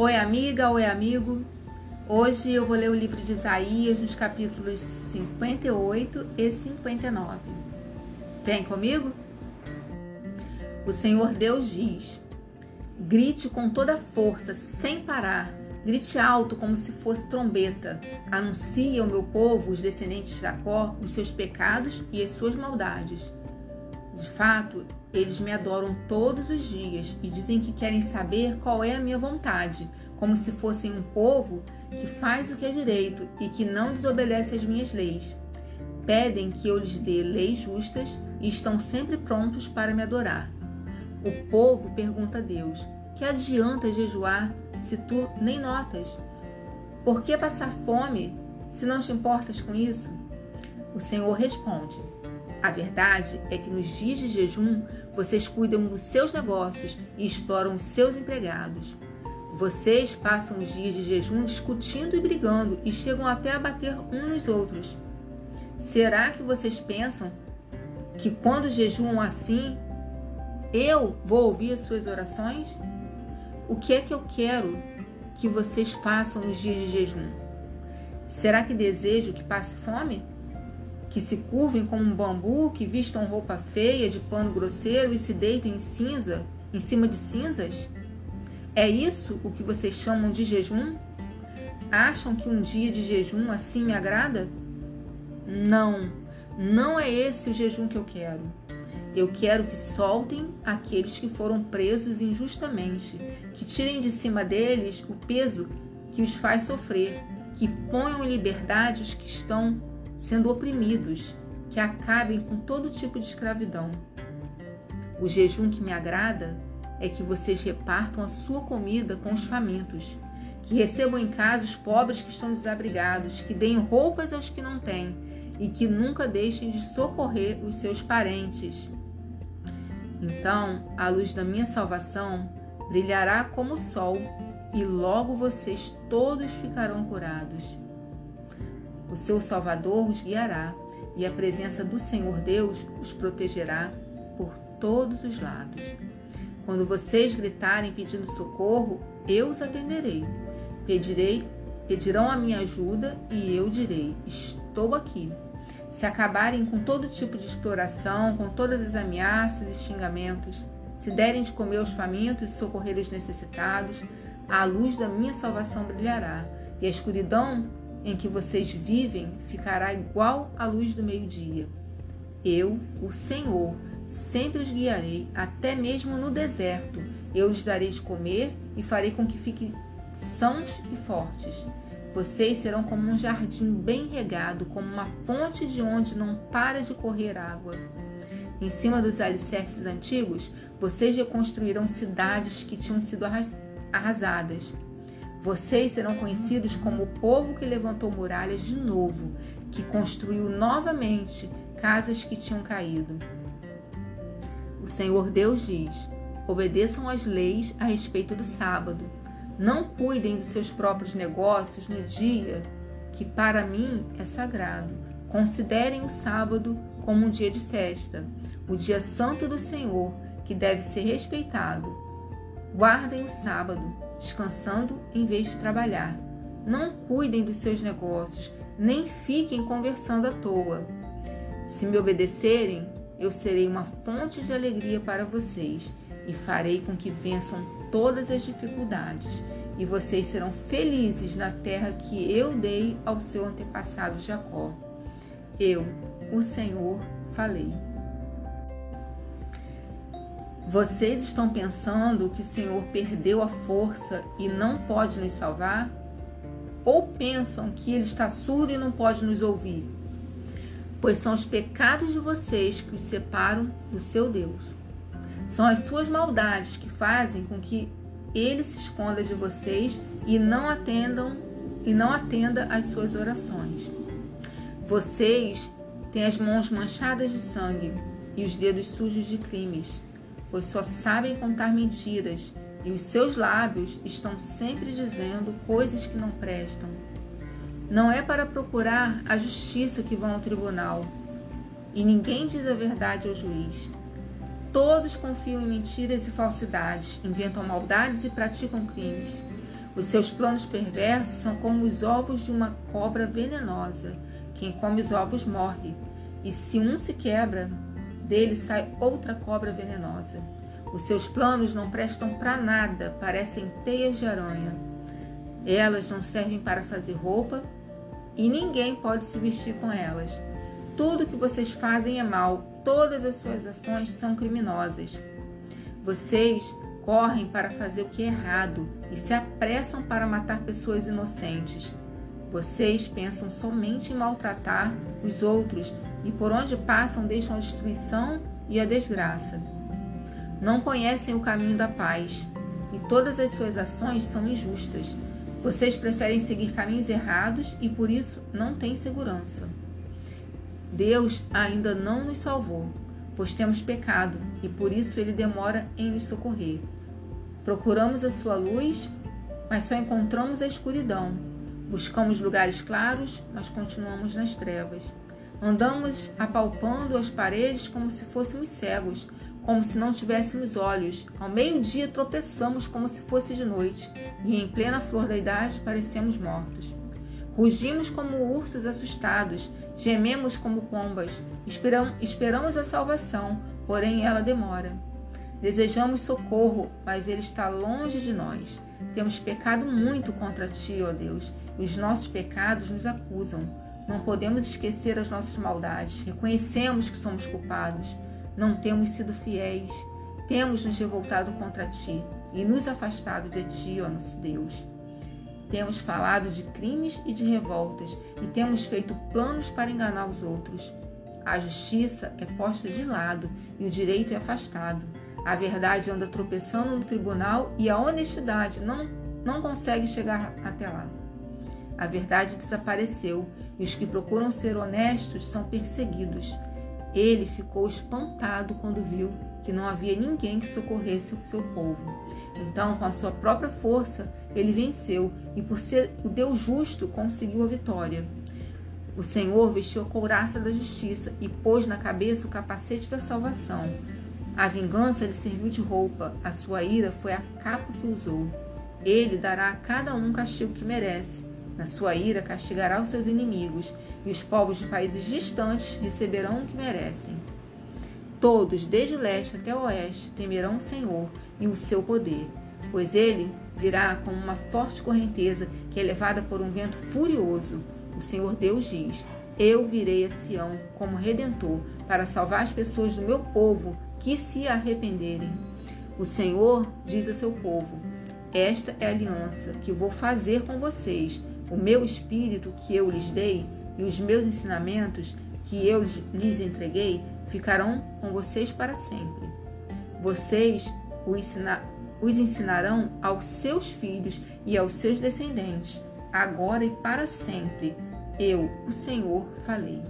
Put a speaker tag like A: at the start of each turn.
A: Oi, amiga, oi, amigo. Hoje eu vou ler o livro de Isaías nos capítulos 58 e 59. Vem comigo? O Senhor Deus diz: Grite com toda força, sem parar. Grite alto como se fosse trombeta. Anuncie ao meu povo, os descendentes de Jacó, os seus pecados e as suas maldades. De fato, eles me adoram todos os dias e dizem que querem saber qual é a minha vontade, como se fossem um povo que faz o que é direito e que não desobedece às minhas leis. Pedem que eu lhes dê leis justas e estão sempre prontos para me adorar. O povo pergunta a Deus: Que adianta jejuar se tu nem notas? Por que passar fome se não te importas com isso? O Senhor responde: a verdade é que nos dias de jejum vocês cuidam dos seus negócios e exploram os seus empregados. Vocês passam os dias de jejum discutindo e brigando e chegam até a bater uns nos outros. Será que vocês pensam que quando jejuam assim, eu vou ouvir as suas orações? O que é que eu quero que vocês façam nos dias de jejum? Será que desejo que passe fome? Que se curvem como um bambu, que vistam roupa feia de pano grosseiro e se deitem em cinza, em cima de cinzas? É isso o que vocês chamam de jejum? Acham que um dia de jejum assim me agrada? Não, não é esse o jejum que eu quero. Eu quero que soltem aqueles que foram presos injustamente, que tirem de cima deles o peso que os faz sofrer, que ponham em liberdade os que estão sendo oprimidos, que acabem com todo tipo de escravidão. O jejum que me agrada é que vocês repartam a sua comida com os famintos, que recebam em casa os pobres que estão desabrigados, que deem roupas aos que não têm e que nunca deixem de socorrer os seus parentes. Então, a luz da minha salvação brilhará como o sol e logo vocês todos ficarão curados. O seu Salvador os guiará e a presença do Senhor Deus os protegerá por todos os lados. Quando vocês gritarem pedindo socorro, eu os atenderei. Pedirei, pedirão a minha ajuda e eu direi: Estou aqui. Se acabarem com todo tipo de exploração, com todas as ameaças e xingamentos, se derem de comer aos famintos e socorrer os necessitados, a luz da minha salvação brilhará, e a escuridão em que vocês vivem ficará igual à luz do meio-dia. Eu, o Senhor, sempre os guiarei, até mesmo no deserto. Eu lhes darei de comer e farei com que fiquem sãos e fortes. Vocês serão como um jardim bem regado, como uma fonte de onde não para de correr água. Em cima dos alicerces antigos, vocês reconstruirão cidades que tinham sido arrasadas. Vocês serão conhecidos como o povo que levantou muralhas de novo, que construiu novamente casas que tinham caído. O Senhor Deus diz: obedeçam às leis a respeito do sábado. Não cuidem dos seus próprios negócios no dia que para mim é sagrado. Considerem o sábado como um dia de festa, o dia santo do Senhor, que deve ser respeitado. Guardem o sábado descansando em vez de trabalhar. Não cuidem dos seus negócios, nem fiquem conversando à toa. Se me obedecerem, eu serei uma fonte de alegria para vocês e farei com que vençam todas as dificuldades, e vocês serão felizes na terra que eu dei ao seu antepassado Jacó. Eu, o Senhor, falei. Vocês estão pensando que o Senhor perdeu a força e não pode nos salvar? Ou pensam que Ele está surdo e não pode nos ouvir? Pois são os pecados de vocês que os separam do seu Deus. São as suas maldades que fazem com que Ele se esconda de vocês e não atendam e não atenda às suas orações. Vocês têm as mãos manchadas de sangue e os dedos sujos de crimes pois só sabem contar mentiras e os seus lábios estão sempre dizendo coisas que não prestam. Não é para procurar a justiça que vão ao tribunal, e ninguém diz a verdade ao juiz. Todos confiam em mentiras e falsidades, inventam maldades e praticam crimes. Os seus planos perversos são como os ovos de uma cobra venenosa. Quem come os ovos morre, e se um se quebra, dele sai outra cobra venenosa. Os seus planos não prestam para nada, parecem teias de aranha. Elas não servem para fazer roupa e ninguém pode se vestir com elas. Tudo que vocês fazem é mal, todas as suas ações são criminosas. Vocês correm para fazer o que é errado e se apressam para matar pessoas inocentes. Vocês pensam somente em maltratar os outros e por onde passam deixam a destruição e a desgraça. Não conhecem o caminho da paz e todas as suas ações são injustas. Vocês preferem seguir caminhos errados e por isso não têm segurança. Deus ainda não nos salvou, pois temos pecado e por isso ele demora em nos socorrer. Procuramos a sua luz, mas só encontramos a escuridão. Buscamos lugares claros, mas continuamos nas trevas. Andamos apalpando as paredes como se fôssemos cegos, como se não tivéssemos olhos. Ao meio-dia tropeçamos como se fosse de noite, e em plena flor da idade parecemos mortos. Rugimos como ursos assustados, gememos como pombas, esperam, esperamos a salvação, porém ela demora. Desejamos socorro, mas ele está longe de nós. Temos pecado muito contra ti, ó Deus, e os nossos pecados nos acusam. Não podemos esquecer as nossas maldades. Reconhecemos que somos culpados. Não temos sido fiéis. Temos nos revoltado contra ti e nos afastado de ti, ó nosso Deus. Temos falado de crimes e de revoltas e temos feito planos para enganar os outros. A justiça é posta de lado e o direito é afastado. A verdade anda tropeçando no tribunal e a honestidade não, não consegue chegar até lá. A verdade desapareceu e os que procuram ser honestos são perseguidos. Ele ficou espantado quando viu que não havia ninguém que socorresse o seu povo. Então, com a sua própria força, ele venceu e, por ser o Deus justo, conseguiu a vitória. O Senhor vestiu a couraça da justiça e pôs na cabeça o capacete da salvação. A vingança lhe serviu de roupa, a sua ira foi a capa que usou. Ele dará a cada um o castigo que merece na sua ira, castigará os seus inimigos, e os povos de países distantes receberão o que merecem. Todos, desde o leste até o oeste, temerão o Senhor e o seu poder, pois ele virá como uma forte correnteza que é levada por um vento furioso. O Senhor Deus diz: Eu virei a Sião como redentor para salvar as pessoas do meu povo que se arrependerem. O Senhor diz ao seu povo: Esta é a aliança que vou fazer com vocês o meu espírito que eu lhes dei e os meus ensinamentos que eu lhes entreguei ficarão com vocês para sempre. Vocês os ensinarão aos seus filhos e aos seus descendentes, agora e para sempre. Eu, o Senhor, falei.